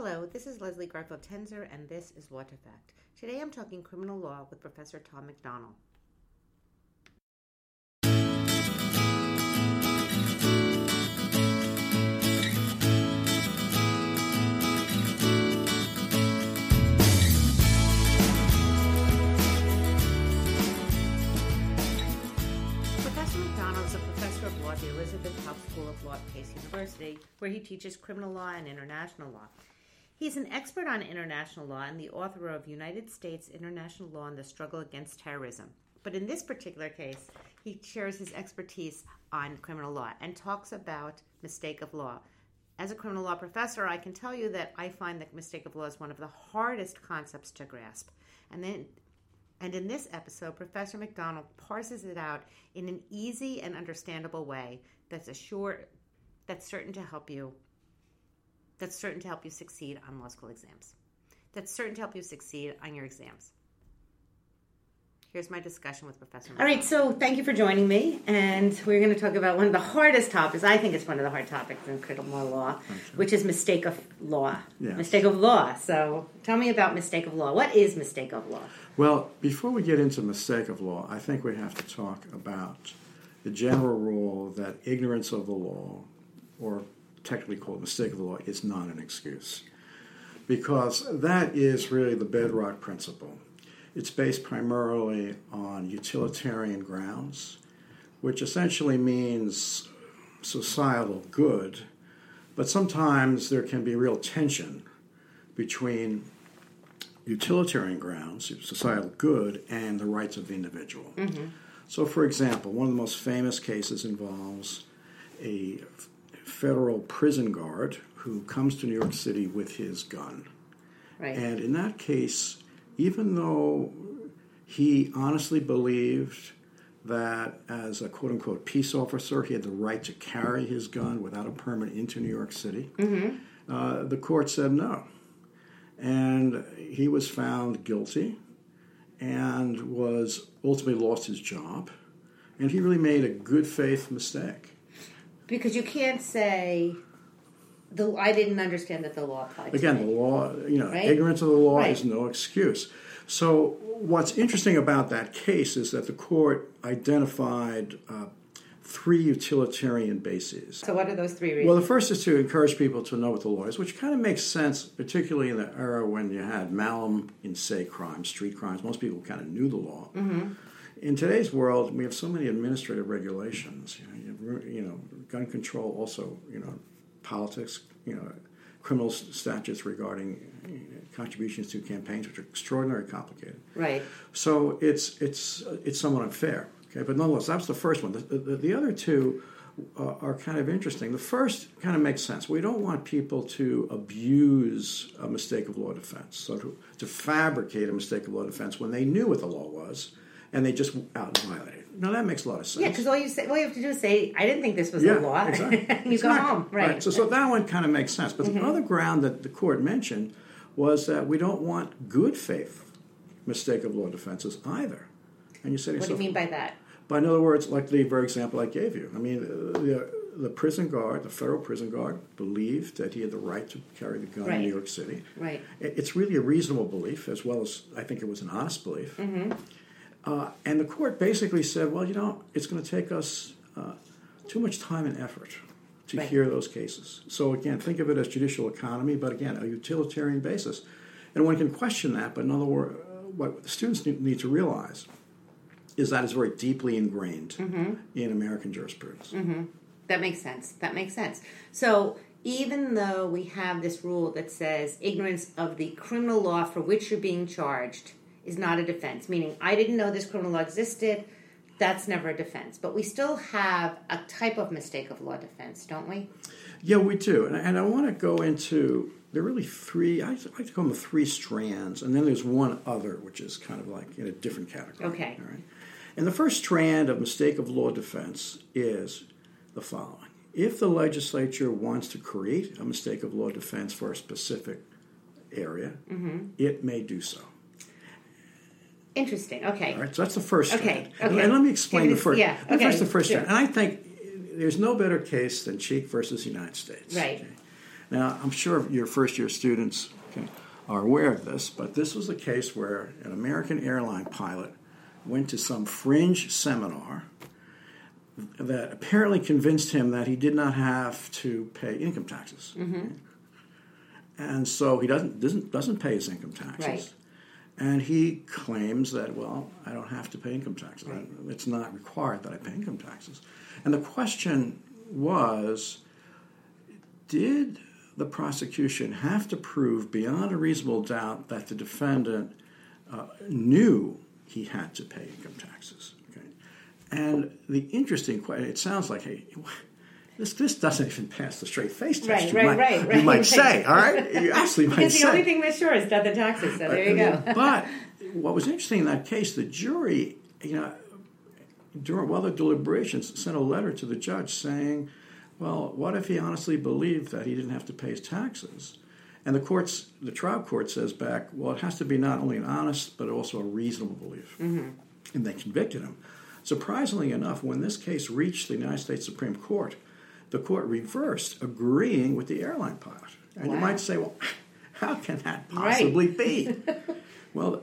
Hello, this is Leslie Garfield Tenzer, and this is Law to Fact. Today I'm talking criminal law with Professor Tom McDonnell. Professor McDonnell is a professor of law at the Elisabeth Haub School of Law at Pace University, where he teaches criminal law and international law. He's an expert on international law and the author of United States International Law and the Struggle Against Terrorism. But in this particular case, he shares his expertise on criminal law and talks about mistake of law. As a criminal law professor, I can tell you that I find that mistake of law is one of the hardest concepts to grasp. And then and in this episode, Professor McDonnell parses it out in an easy and understandable way that's assured that's certain to help you that's certain to help you succeed on law school exams. That's certain to help you succeed on your exams. Here's my discussion with Professor. All right, so thank you for joining me, and we're going to talk about one of the hardest topics. I think it's one of the hard topics in criminal law, which is mistake of law. Yes. Mistake of law. So tell me about mistake of law. What is mistake of law? Well, before we get into mistake of law, I think we have to talk about the general rule that ignorance of the law, or technically called mistake of the law, is not an excuse. Because that is really the bedrock principle. It's based primarily on utilitarian grounds, which essentially means societal good, but sometimes there can be real tension between utilitarian grounds, societal good, and the rights of the individual. Mm-hmm. So, for example, one of the most famous cases involves a federal prison guard who comes to New York City with his gun. Right. And in that case, even though he honestly believed that as a quote unquote peace officer, he had the right to carry his gun without a permit into New York City, uh, the court said no. And he was found guilty and was ultimately lost his job. And he really made a good faith mistake. Because you can't say the I didn't understand that the law applied. Again, to the law, you know, Right? ignorance of the law Right. is no excuse. So, what's interesting about that case is that the court identified uh, three utilitarian bases. So what are those three reasons? Well, the first is to encourage people to know what the law is, which kind of makes sense, particularly in the era when you had malum in se crimes, street crimes. Most people kind of knew the law. Mm-hmm. In today's world, we have so many administrative regulations. You know, you, know, gun control, also, you know, politics, you know, criminal statutes regarding know, contributions to campaigns, which are extraordinarily complicated. right. So it's it's it's somewhat unfair. Okay, but nonetheless, that's the first one. The, the, the other two uh, are kind of interesting. The first kind of makes sense. We don't want people to abuse a mistake of law defense, so to, to fabricate a mistake of law defense when they knew what the law was and they just out and violated it. Now that makes a lot of sense. Yeah, because all you say, all you have to do is say, "I didn't think this was Yeah, a law," exactly. and you Exactly. go home. Right. Mm-hmm. So, so that one kind of makes sense. But the other ground that the court mentioned was that we don't want good faith mistake of law defenses either. And you to what do you mean by that? but in other words, like the very example I gave you, I mean, the, the prison guard, the federal prison guard, believed that he had the right to carry the gun Right. in New York City. Right. It's really a reasonable belief, as well as I think it was an honest belief. Uh, and the court basically said, well, you know, it's going to take us uh, too much time and effort to Right. hear those cases. So again, think of it as judicial economy, but again, a utilitarian basis. And one can question that, but in other words, what the students need, need to realize is that it's very deeply ingrained in American jurisprudence. That makes sense. That makes sense. So even though we have this rule that says ignorance of the criminal law for which you're being charged is not a defense, meaning I didn't know this criminal law existed, that's never a defense. But we still have a type of mistake of law defense, don't we? Yeah, we do. And, and I want to go into, there are really three, I like to call them three strands, and then there's one other, which is kind of like in a different category. Okay. All right. And the first strand of mistake of law defense is the following. If the legislature wants to create a mistake of law defense for a specific area, Mm-hmm. it may do so. Interesting. Okay. All right, so that's the first Okay, strand. And- okay. And let me explain the first. yeah, okay, first, the first sure. strand. And I think there's no better case than Cheek versus the United States. Right. okay? Now, I'm sure your first year students okay, are aware of this, but this was a case where an American airline pilot went to some fringe seminar that apparently convinced him that he did not have to pay income taxes. Mm-hmm. And so he doesn't, doesn't, doesn't pay his income taxes. Right. And he claims that, well, I don't have to pay income taxes. Right. It's not required that I pay income taxes. And the question was did the prosecution have to prove beyond a reasonable doubt that the defendant uh, knew he had to pay income taxes? Okay. And the interesting question, it sounds like, hey, this, this doesn't even pass the straight face test. Right, you right, might, right, You might say, all right? You actually might Because the say. only thing that's sure is that the taxes. So there you go. but what was interesting in that case, the jury, you know, during while the deliberations, sent a letter to the judge saying, "Well, what if he honestly believed that he didn't have to pay his taxes?" And the courts, the trial court says back, "Well, it has to be not only an honest but also a reasonable belief," mm-hmm. and they convicted him. Surprisingly enough, when this case reached the United States Supreme Court, the court reversed, agreeing with the airline pilot. And you might say, "Well, how can that Right. possibly be?" Well,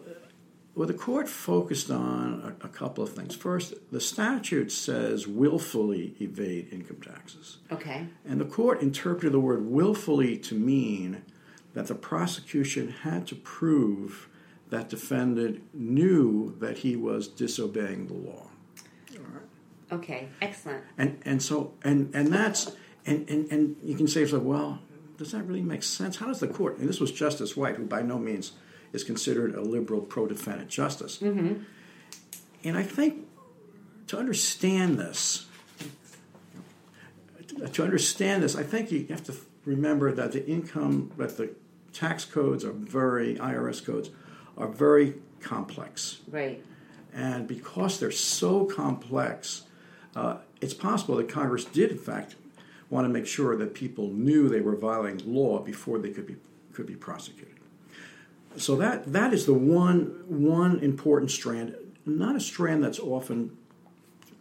well, the court focused on a, a couple of things. First, the statute says willfully evade income taxes. Okay. And the court interpreted the word willfully to mean that the prosecution had to prove that defendant knew that he was disobeying the law. Okay. Excellent. And and so and and that's and and, and you can say so well, does that really make sense? How does the court and this was Justice White, who by no means is considered a liberal pro defendant justice. Mm-hmm. And I think to understand this, to understand this, I think you have to remember that the income, that the tax codes are very, IRS codes are very complex. Right. And because they're so complex, uh, it's possible that Congress did, in fact, want to make sure that people knew they were violating law before they could be could be prosecuted. So that that is the one one important strand, not a strand that's often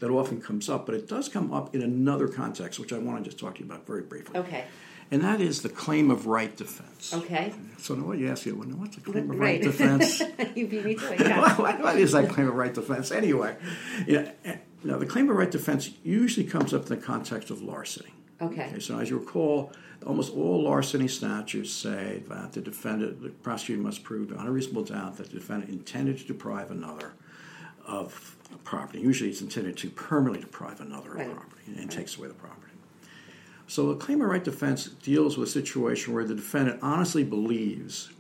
that often comes up, but it does come up in another context, which I want to just talk to you about very briefly. Okay. And that is the claim of right defense. Okay. So now what you ask you, well, what's a claim of Right. right defense? you beat me to it. Yeah. what, what is that claim of right defense anyway? Yeah, now, the claim of right defense usually comes up in the context of larceny. Okay. so as you recall, almost all larceny statutes say that the defendant, the prosecutor must prove beyond a reasonable doubt that the defendant intended to deprive another of property. Usually it's intended to permanently deprive another Right. of property and takes away the property. So the claim of right defense deals with a situation where the defendant honestly believes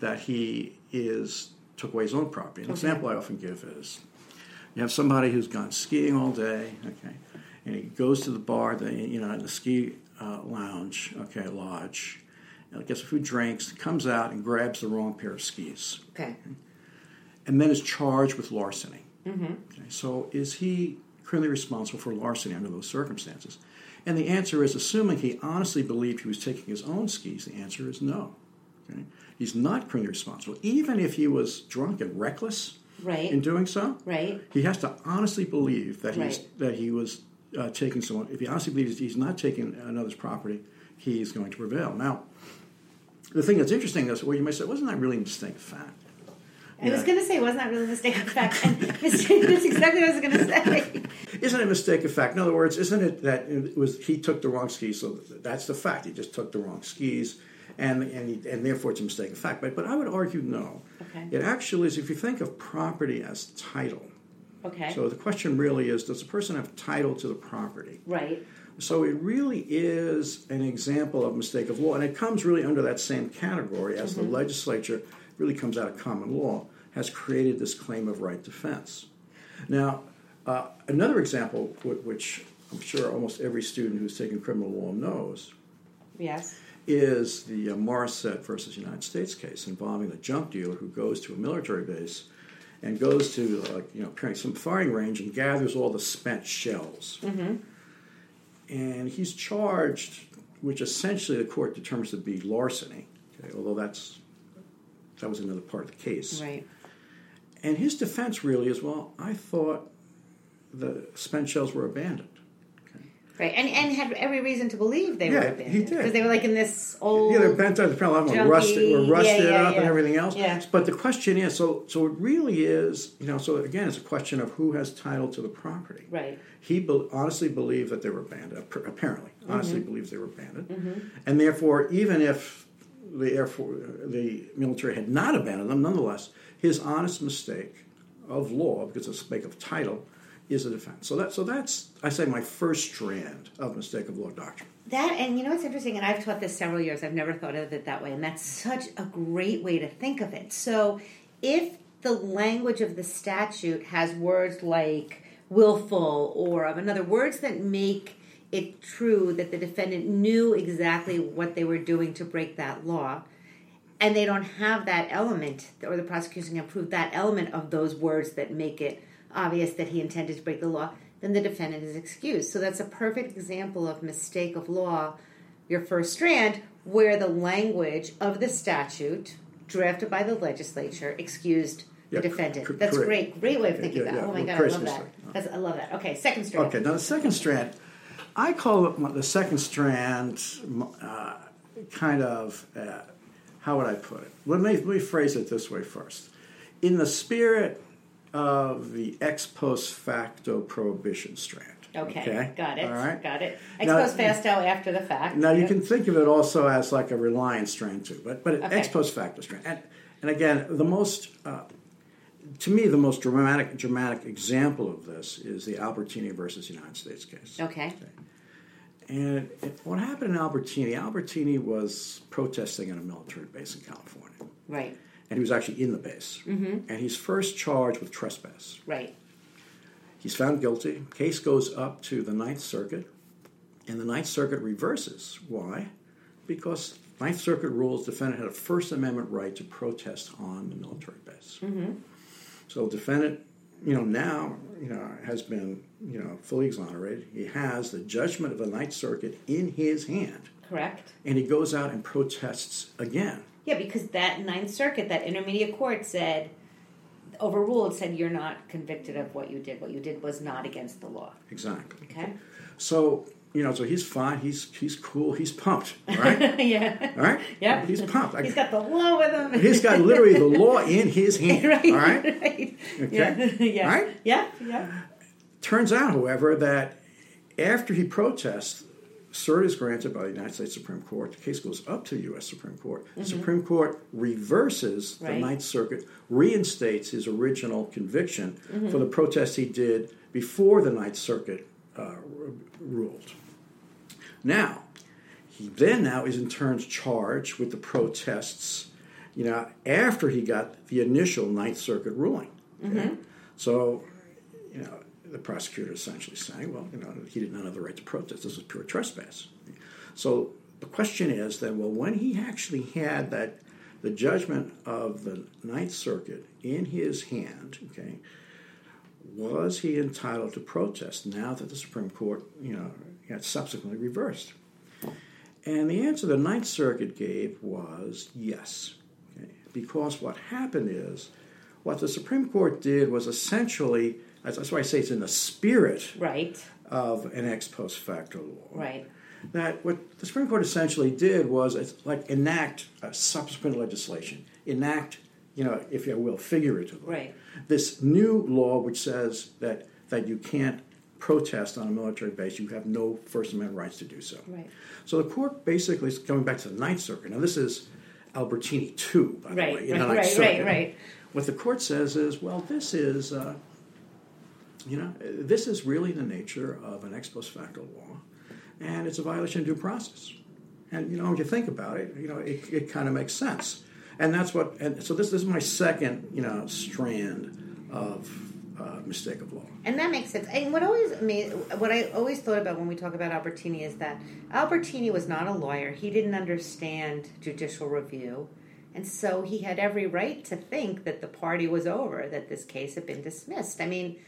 that he is took away his own property. An Okay. example I often give is you have somebody who's gone skiing all day, okay, and he goes to the bar, the, you know, the ski uh, lounge, okay, lodge, and gets a few drinks, comes out and grabs the wrong pair of skis, Okay. and then is charged with larceny. Mm-hmm. Okay, so is he criminally responsible for larceny under those circumstances? And the answer is, assuming he honestly believed he was taking his own skis, the answer is no. Okay? He's not criminally responsible, even if he was drunk and reckless Right. in doing so. Right. He has to honestly believe that he's Right. that he was uh, taking someone. If he honestly believes he's not taking another's property, he's going to prevail. Now, the thing that's interesting is, well, you might say, wasn't that really a mistake of fact? I was going to say, wasn't that really a mistake of fact? And mistake, that's exactly what I was going to say. Isn't it a mistake of fact? In other words, isn't it that it was he took the wrong skis? So that's the fact. He just took the wrong skis, and and and therefore it's a mistake of fact. But but I would argue no. Okay. It actually is. If you think of property as title, Okay. so the question really is: Does the person have title to the property? right. So it really is an example of mistake of law, and it comes really under that same category as the legislature really comes out of common law has created this claim of right defense. Now, uh, another example, which I'm sure almost every student who's taken criminal law knows, Yes. Is the Morissette versus United States case involving a junk dealer who goes to a military base and goes to uh, you know apparently some firing range and gathers all the spent shells. And he's charged, which essentially the court determines to be larceny. Okay, although that's that was another part of the case. Right. And his defense really is, well, I thought the spent shells were abandoned. Right, and and had every reason to believe they Yeah, were he abandoned did. because they were like in this old. Yeah, they're bent up. They're probably a lot more rusted, were rusted yeah, yeah, up and everything else. Yeah. But the question is, so so it really is, you know. So again, it's a question of who has title to the property. Right. He be- honestly believed that they were abandoned. ap- Apparently, Mm-hmm. honestly believes they were abandoned, and therefore, even if the Air Force, the military had not abandoned them, nonetheless, his honest mistake of law, because it's a mistake of title, is a defense. So that so that's I say my first strand of mistake of law doctrine. That and you know what's interesting, and I've taught this several years. I've never thought of it that way, and that's such a great way to think of it. So, if the language of the statute has words like willful or of another words that make it true that the defendant knew exactly what they were doing to break that law, and they don't have that element, or the prosecution can prove that element of those words that make it obvious that he intended to break the law, then the defendant is excused. So that's a perfect example of mistake of law, your first strand, where the language of the statute drafted by the legislature excused Yeah, the defendant. cor- That's correct. great, great way of thinking Yeah, about. it. yeah, oh my well, god, I love that. That's, I love that. Okay, second strand. Okay, now the second strand, I call it the second strand uh, kind of, uh, how would I put it? Let me, let me phrase it this way first. In the spirit of the ex post facto prohibition strand. Okay, got it. All right. Got it. Ex Now- post facto after the fact. Now you can think of it also as like a reliance strand too, but but Okay. ex post facto strand. And, and again, the most uh, to me the most dramatic dramatic example of this is the Albertini versus United States case. Okay. And it, what happened in Albertini? Albertini was protesting at a military base in California, Right. And he was actually in the base. Mm-hmm. And he's first charged with trespass. Right. He's found guilty. Case goes up to the Ninth Circuit, and the Ninth Circuit reverses. Why? Because Ninth Circuit rules defendant had a First Amendment right to protest on the military base. So defendant, you know, now you know has been you know fully exonerated. He has the judgment of the Ninth Circuit in his hand, Correct. and he goes out and protests again. Yeah, because that Ninth Circuit, that intermediate court said, overruled, said you're not convicted of what you did. What you did was not against the law. Exactly. Okay? So you know, so he's fine. He's he's cool. He's pumped. right? yeah. All right. Yeah. He's pumped. I- He's got the law with him. He's got literally the law in his hand. right. All right. right. Okay. Yeah. yeah. Right. Yeah. Yeah. Turns out, however, that after he protests, cert is granted by the United States Supreme Court. The case goes up to the U.S. Supreme Court. The Supreme Court reverses the Mm-hmm. Ninth Circuit, reinstates his original conviction Mm-hmm. for the protest he did before the Ninth Circuit uh, ruled. Now, he then now is in turn charged with the protests, you know, after he got the initial Ninth Circuit ruling. Okay? So, you know, the prosecutor essentially saying, well, you know, he did not have the right to protest. This was pure trespass. So the question is then, well, when he actually had that, the judgment of the Ninth Circuit in his hand, okay, was he entitled to protest now that the Supreme Court, you know, had subsequently reversed? And the answer the Ninth Circuit gave was yes. Okay? Because what happened is, what the Supreme Court did was essentially, that's that's why I say it's in the spirit Right. of an ex post facto law. Right. That what the Supreme Court essentially did was it's like enact a subsequent legislation, enact, you know, if you will, figuratively, Right. this new law which says that that you can't protest on a military base, you have no First Amendment rights to do so. Right. So the court basically is going back to the Ninth Circuit. Now this is Albertini two, by the Right, way. in the right, Ninth right, Circuit. right, right. What the court says is, well, this is, uh, you know, this is really the nature of an ex post facto law, and it's a violation of due process. And you know, when you think about it, you know, it, it kind of makes sense. And that's what. And so this, this is my second, you know, strand of uh, mistake of law. And that makes sense. And what always amazed, what I always thought about when we talk about Albertini is that Albertini was not a lawyer. He didn't understand judicial review, and so he had every right to think that the party was over, that this case had been dismissed. I mean,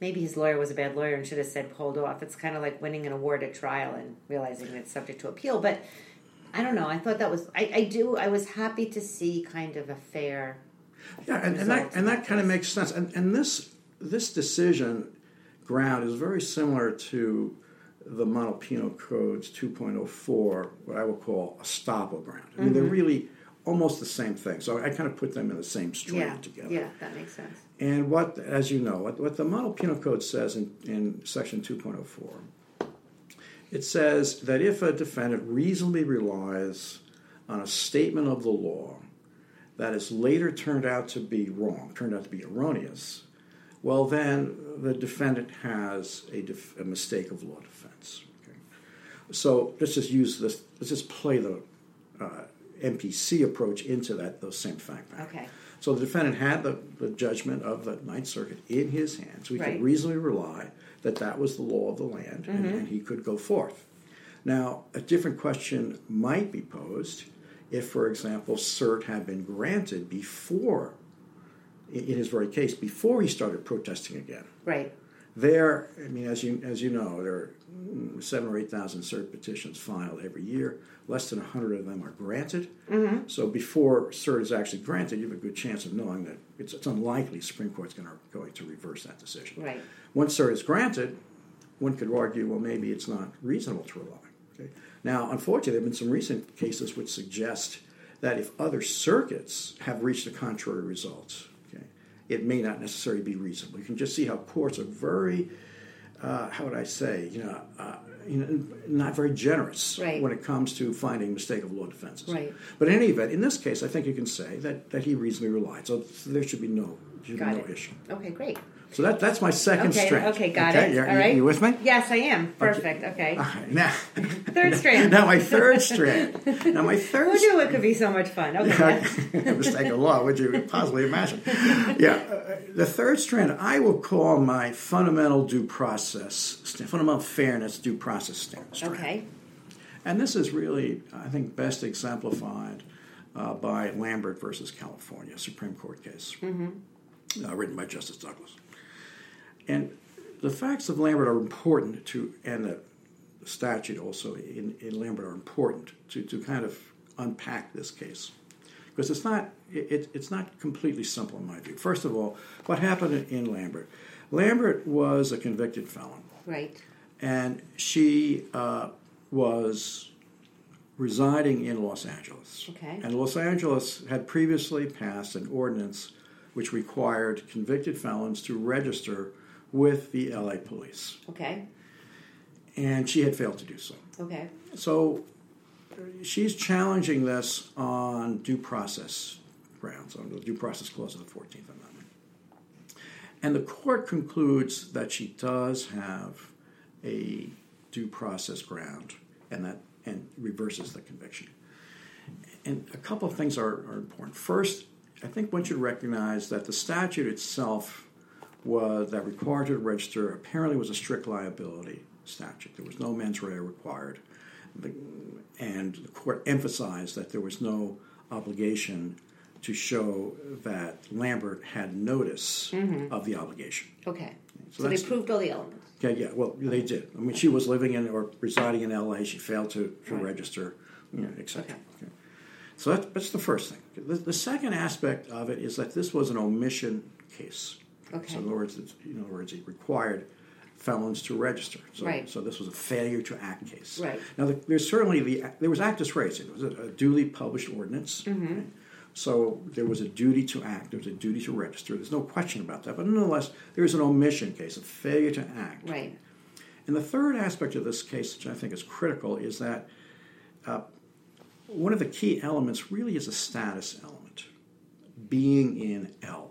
maybe his lawyer was a bad lawyer and should have said hold off. It's kind of like winning an award at trial and realizing it's subject to appeal. But I don't know. I thought that was. I, I do. I was happy to see kind of a fair. Yeah, and, and that and that that kind of makes sense. And and this this decision ground is very similar to the Model Penal Code's 2.04, what I will call estoppel ground. I mean, they're mm-hmm. really almost the same thing. So I kind of put them in the same stream Yeah. together. Yeah, that makes sense. And what, as you know, what, what the Model Penal Code says in, in Section 2.04, it says that if a defendant reasonably relies on a statement of the law that is later turned out to be wrong, turned out to be erroneous, well, then the defendant has a, def- a mistake of law defense. Okay? So let's just use this, let's just play the uh, MPC approach into that those same fact patterns. Okay. So the defendant had the, the judgment of the Ninth Circuit in his hands. We Right. could reasonably rely that that was the law of the land and, mm-hmm. and he could go forth. Now, a different question might be posed if, for example, cert had been granted before, in his very case, before he started protesting again. Right. There, I mean, as you as you know, there are seven or eight thousand cert petitions filed every year. Less than a hundred of them are granted. Mm-hmm. So before cert is actually granted, you have a good chance of knowing that it's, it's unlikely the Supreme Court's going to going to reverse that decision. Right. Once cert is granted, one could argue, well, maybe it's not reasonable to rely. Okay? Now, unfortunately, there have been some recent cases which suggest that if other circuits have reached a contrary result, it may not necessarily be reasonable. You can just see how courts are very, uh, how would I say, you know, uh, you know, not very generous Right. when it comes to finding mistake of law defenses. Right. But in any event, in this case, I think you can say that, that he reasonably relied. So there should be no, should be no issue. Okay, great. So that, that's my second Okay, strand. okay, got it. You're- All right. You with me? Yes, I am. Perfect. Okay. Right, now, Third strand. now my third strand. Now my third Who knew it could be so much fun? Okay. yes. mistake of law. Would you possibly imagine? Yeah, uh, the third strand I will call my fundamental due process, fundamental fairness due process strand. Okay. And this is really, I think, best exemplified uh, by Lambert versus California, Supreme Court case, uh, written by Justice Douglas. And the facts of Lambert are important to, and the statute also in, in Lambert are important to, to kind of unpack this case. Because it's not, it, it's not completely simple in my view. First of all, what happened in Lambert? Lambert was a convicted felon Right. and she uh, was residing in Los Angeles. Okay. And Los Angeles had previously passed an ordinance which required convicted felons to register with the LA police, Okay. and she had failed to do so. Okay. So she's challenging this on due process grounds, on the due process clause of the 14th Amendment. And the court concludes that she does have a due process ground and that and reverses the conviction. And a couple of things are, are important. First, I think one should recognize that the statute itself was that required to register apparently was a strict liability statute. There was no mens rea required. The- and the court emphasized that there was no obligation to show that Lambert had notice mm-hmm. of the obligation. Okay. So So, they proved all the elements. Yeah, yeah. Well, they did. I mean, she was living in or residing in L.A. She failed to, to Right. register, you know, et cetera. Okay. Okay. So that, that's the first thing. The, the second aspect of it is that this was an omission case. Okay. So in other words, in other words, it required felons to register. So, Right. so this was a failure to act case. Right. Now, the, there's certainly the there was actus reus. It was a, a duly published ordinance. Mm-hmm. right? So there was a duty to act. There was a duty to register. There's no question about that. But nonetheless, there is an omission case, a failure to act. Right. And the third aspect of this case, which I think is critical, is that uh, one of the key elements really is a status element. Being in L.A.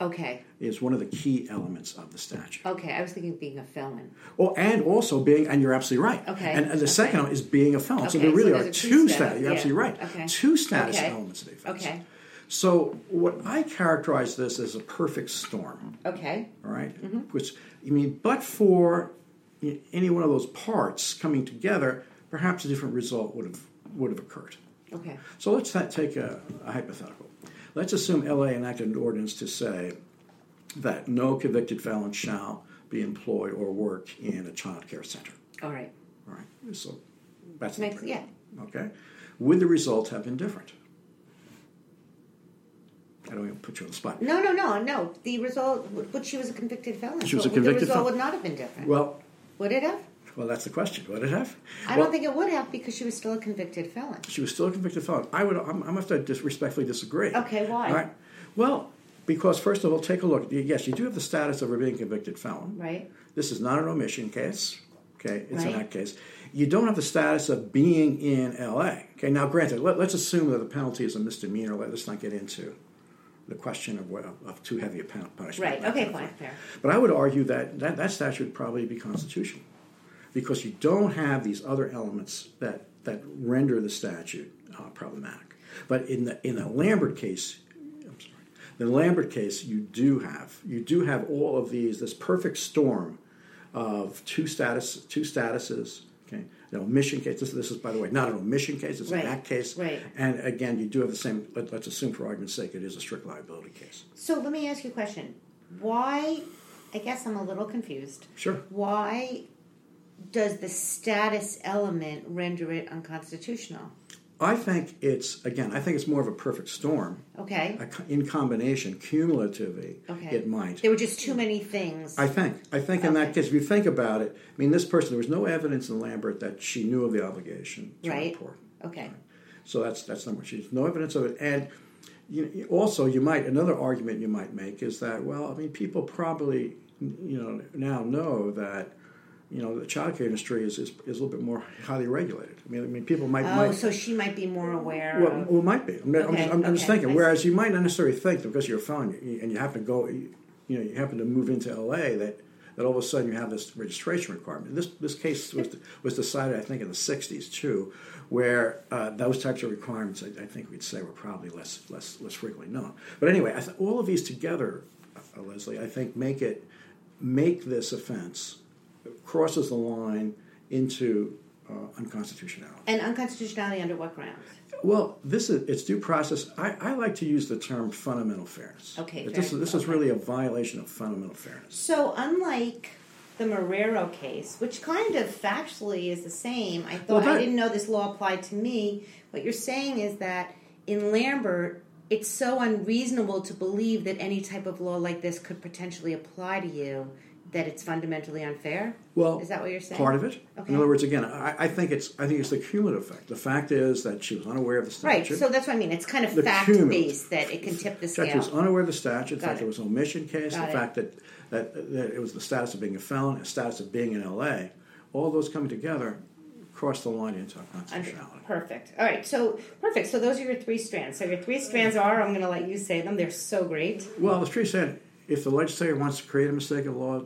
Okay. is one of the key elements of the statute. Okay. I was thinking being a felon. Oh, and also being, and you're absolutely right. Okay, And, and the okay. second is being a felon. so there really so are two status. status, You're yeah. absolutely right. Okay. Two status Okay. elements of the offense. Okay. So what I characterize this as a perfect storm. Okay. All right? Mm-hmm. Which I mean, but for any one of those parts coming together, perhaps a different result would have would have occurred. Okay. So let's ta- take a, a hypothetical. Let's assume LA enacted an ordinance to say that no convicted felon shall be employed or work in a child care center. All right. All right. So that's Makes, yeah. Okay. Would the results have been different? I don't even put you on the spot. No, no, no, no. The result, but she was a convicted felon. She was so a convicted felon. The result felon. would not have been different. Well, would it have? Well, that's the question. Would it have? I Well, don't think it would have because she was still a convicted felon. she was still a convicted felon. I would. I'm, I'm going to have to dis- respectfully disagree. Okay, why? Right. Well, because first of all, take a look. Yes, you do have the status of her being convicted felon. Right. This is not an omission case. Okay, it's Right. that case. You don't have the status of being in L.A. Okay, now granted, let, us assume that the penalty is a misdemeanor. Let, us not get into the question of, what- of too heavy a punishment. Right. Okay. Fine. Fair. But I would argue that that, that statute would probably be constitutional because you don't have these other elements that, that render the statute uh, problematic. But in the in the Lambert case, I'm sorry, the Lambert case, you do have you do have all of these this perfect storm of two status two statuses. Okay, an omission case. This, this is by the way not an omission case; it's Right, an act case. right. And again, you do have the same. Let, let's assume, for argument's sake, it is a strict liability case. So let me ask you a question. Why? I guess I'm a little confused. Sure. Why does the status element render it unconstitutional? I think it's again. I think it's more of a perfect storm. Okay. a in combination, cumulatively, Okay. it might. There were just too many things. I think. I think in that case, if you think about it, I mean, this person, there was no evidence in Lambert that she knew of the obligation to Right. report. okay. So that's that's number. She's no evidence of it, and you- also you might another argument you might make is that well, I mean, people probably you know now know that you know the child care industry is, is, is a little bit more highly regulated. I mean, I mean, people might Oh, might so she might be more aware Well, of. well, it might be. I'm, I'm Okay, just, I'm, I'm just thinking. Whereas you might not necessarily think because you're a felon and you happen to go, you, you know, you happen to move into LA that that all of a sudden you have this registration requirement. This this case was was decided, I think, in the '60s too, where uh, those types of requirements, I, I think we'd say, were probably less less less frequently known. But anyway, I th- all of these together, uh, Leslie, I think make it make this offense crosses the line into uh, unconstitutionality. and unconstitutionality under what grounds? Well, this is it's due process. I, I like to use the term fundamental fairness. Okay, this is this is really a violation of fundamental fairness. So, unlike the Marrero case, which kind of factually is the same, I thought Well, that- I didn't know this law applied to me. What you're saying is that in Lambert, it's so unreasonable to believe that any type of law like this could potentially apply to you that it's fundamentally unfair. Well, is that what you're saying? Part of it. Okay. In other words, again, I, I think it's I think it's the cumulative effect. The fact is that she was unaware of the statute. Right. So that's what I mean. It's kind of The fact based that it can tip the the fact she was unaware of the statute. The fact it. there was an omission case. Got the it. fact that, that that it was the status of being a felon, the status of being in L.A. All those coming together cross the line into unconstitutionality. Perfect. All right. So perfect. So those are your three strands. So your three strands are. I'm going to let you say them. They're so great. Well, the street said if the legislature wants to create a mistake of law uh,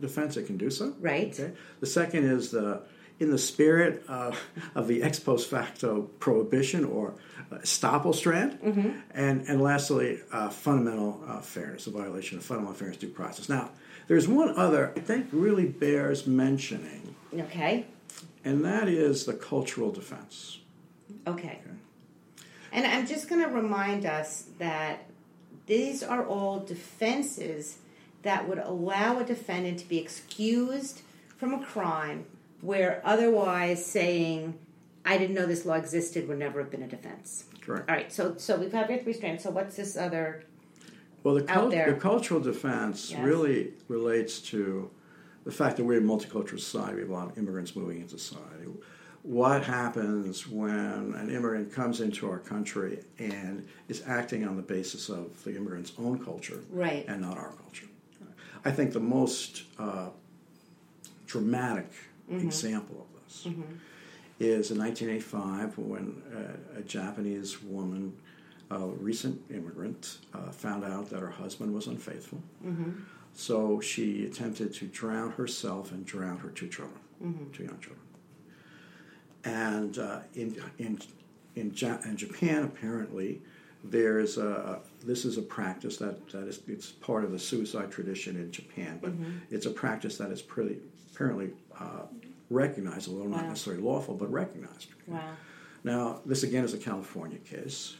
defense, it can do so. Right. Okay. The second is the in the spirit of, of the ex post facto prohibition or uh, estoppel strand, Mm-hmm. and and lastly, uh, fundamental uh, fairness, a violation of fundamental fairness due process. Now, there's one other I think really bears mentioning, Okay. and that is the cultural defense. Okay. And I'm just going to remind us that these are all defenses that would allow a defendant to be excused from a crime where otherwise saying, I didn't know this law existed would never have been a defense. Correct. All right, so so we've had your three strands. So what's this other? Well, the, cult- the cultural defense Yes. really relates to the fact that we're a multicultural society. We have a lot of immigrants moving into society. What happens when an immigrant comes into our country and is acting on the basis of the immigrant's own culture Right. and not our culture? I think the most uh, dramatic Mm-hmm. example of this is in 1985 when uh, a Japanese woman, a recent immigrant, uh, found out that her husband was unfaithful. So she attempted to drown herself and drown her two children, two young children. And uh, in in in, ja- in Japan, apparently, there's a this is a practice that, that is it's part of the suicide tradition in Japan, but it's a practice that is pretty apparently uh, recognized, although not Wow. necessarily lawful, but recognized. Wow. Now, this again is a California case,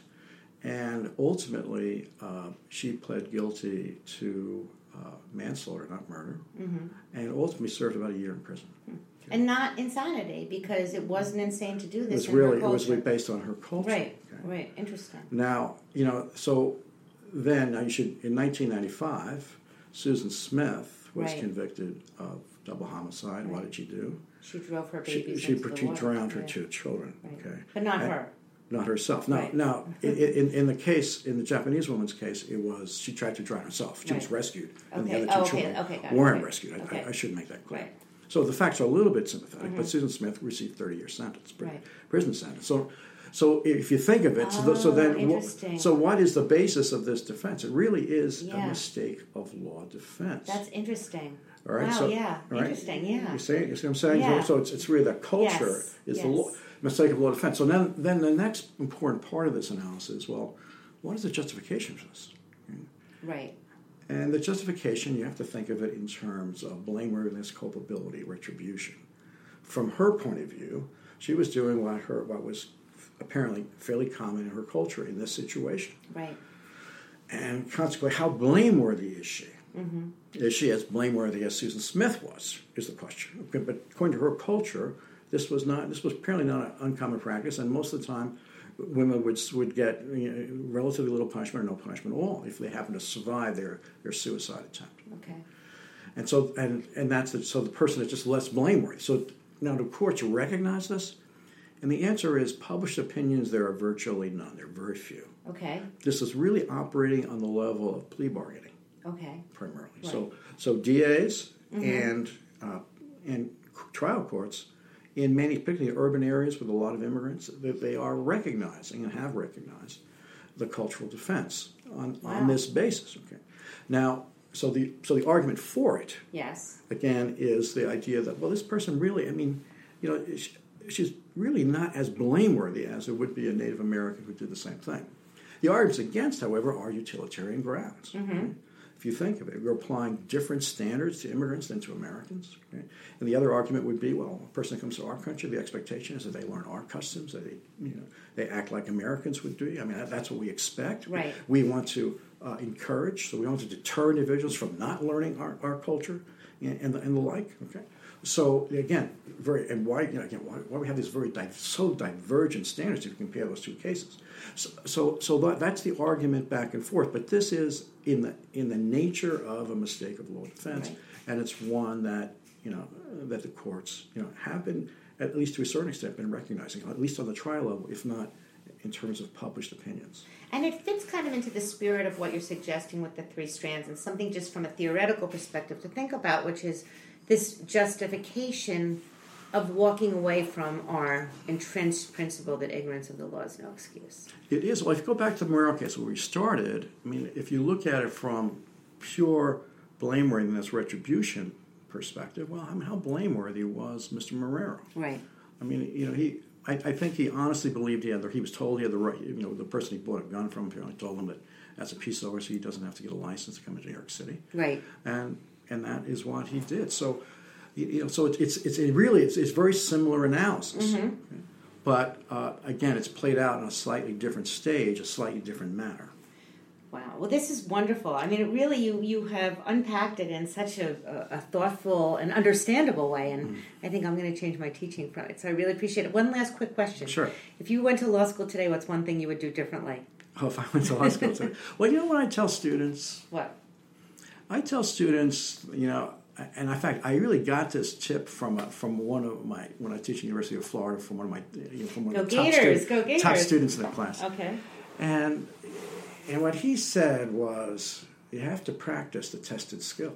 and ultimately uh, she pled guilty to uh, manslaughter, not murder, and ultimately served about a year in prison. And not insanity because it wasn't insane to do this. It was really it was based on her culture. right. Okay. Right. Interesting. Now, you know, so then now you should in 1995, Susan Smith was Right. convicted of double homicide. What did she do? She drove her She, babies she, she water. drowned her Right. two children. Right. Okay, But not And- her. not herself. Now, Right. now, in, in the case, in the Japanese woman's case, it was she tried to drown herself. She was rescued, and the other two Oh, okay. children Okay, got weren't Right. rescued. I. I, I should make that clear. Mm-hmm. So the facts are a little bit sympathetic, but Susan Smith received thirty year sentence, Right. prison sentence. So, so if you think of it, so, th- so Oh, then, interesting. so what is the basis of this defense? It really is a mistake of law defense. That's interesting. All right, wow, so, yeah. right? Interesting, yeah. You see, you see what I'm saying? Yeah. So, so it's, it's really the culture Yes, is yes. the law, mistake of law defense. So then, then the next important part of this analysis is well, what is the justification for this? Right. And the justification, you have to think of it in terms of blameworthiness, culpability, retribution. From her point of view, she was doing what her what was apparently fairly common in her culture in this situation. Right. And consequently, how blameworthy is she? Mm-hmm. Is she as blameworthy as Susan Smith was? Is the question. But according to her culture, this was not. This was apparently not an uncommon practice, and most of the time, women would would get you know, relatively little punishment or no punishment at all if they happened to survive their their suicide attempt. Okay. And so, and and that's the, so the person is just less blameworthy. So now, do courts recognize this? And the answer is published opinions. There are virtually none. There are very few. Okay. This is really operating on the level of plea bargaining Okay. primarily. Right. So, so DAs and uh, and trial courts in many, particularly urban areas with a lot of immigrants, that they are recognizing and have recognized the cultural defense on, on this basis. Okay, now, so the so the argument for it Yes. again is the idea that well, this person really, I mean, you know, she, she's really not as blameworthy as it would be a Native American who did the same thing. The arguments against, however, are utilitarian grounds. Mm-hmm. right? If you think of it, we're applying different standards to immigrants than to Americans. okay? And the other argument would be, well, a person that comes to our country, the expectation is that they learn our customs, that they, you know, they act like Americans would do. I mean, that, that's what we expect. Right. We want to uh, encourage, so we want to deter individuals from not learning our, our culture and, and, the, and the like. Okay, so again, very and why you know, again why, why we have these very di- so divergent standards if you compare those two cases. So so, so that, that's the argument back and forth. But this is in the in the nature of a mistake of law defense, Right. and it's one that you know that the courts you know have been at least to a certain extent been recognizing, at least on the trial level, if not in terms of published opinions. And it fits kind of into the spirit of what you're suggesting with the three strands and something just from a theoretical perspective to think about, which is this justification of walking away from our entrenched principle that ignorance of the law is no excuse. It is. Well, if you go back to the Marrero case where we started, I mean, if you look at it from pure blameworthiness retribution perspective, well, I mean, how blameworthy was Mr. Marrero? Right. I mean, you know, he. I, I think he honestly believed he had. The, he was told he had the right. You know, the person he bought a gun from apparently told him that as a peace officer he doesn't have to get a license to come into New York City Right. and and that is what he did. So, you know, so it's it's, it's it really it's, it's very similar analysis, Mm-hmm. But uh, again, it's played out on a slightly different stage, a slightly different manner. Wow. Well, this is wonderful. I mean, it really you you have unpacked it in such a, a, a thoughtful and understandable way, and mm-hmm. I think I'm going to change my teaching from it. So I really appreciate it. One last quick question. Sure. If you went to law school today, what's one thing you would do differently? Oh, if I went to law school, today. well, you know what I tell students? What? I tell students, you know, and in fact, I really got this tip from a, from one of my when I teach at the University of Florida from one of my you know, from one Go of the top, Gators, go top students in the class. Okay. And and what he said was, you have to practice the tested skill.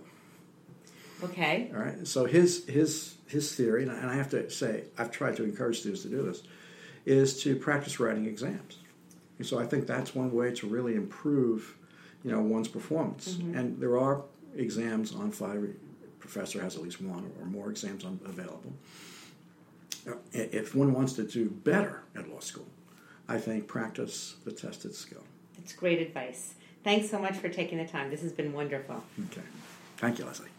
Okay. All right. So his his his theory, and I, have to say, I've tried to encourage students to do this, is to practice writing exams. And so I think that's one way to really improve, you know, one's performance. Mm-hmm. And there are exams on file. Professor has at least one or more exams on, available. If one wants to do better at law school, I think practice the tested skill. That's great advice. Thanks so much for taking the time. This has been wonderful. Okay. Thank you, Leslie.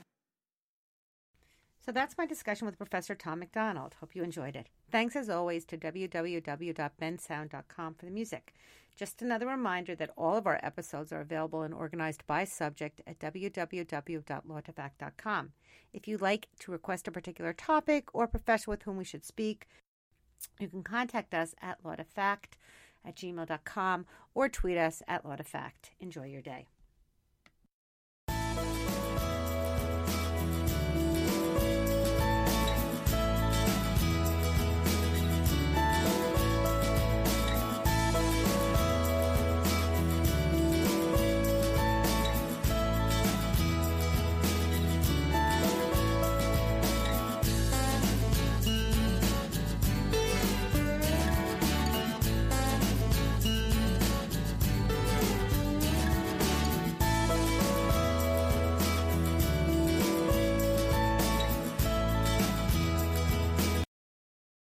So that's my discussion with Professor Tom McDonnell. Hope you enjoyed it. Thanks as always to www.bensound.com for the music. Just another reminder that all of our episodes are available and organized by subject at www.lawtofact.com. If you'd like to request a particular topic or a professional with whom we should speak, you can contact us at lawtofact at gmail.com or tweet us at lawtofact. Enjoy your day.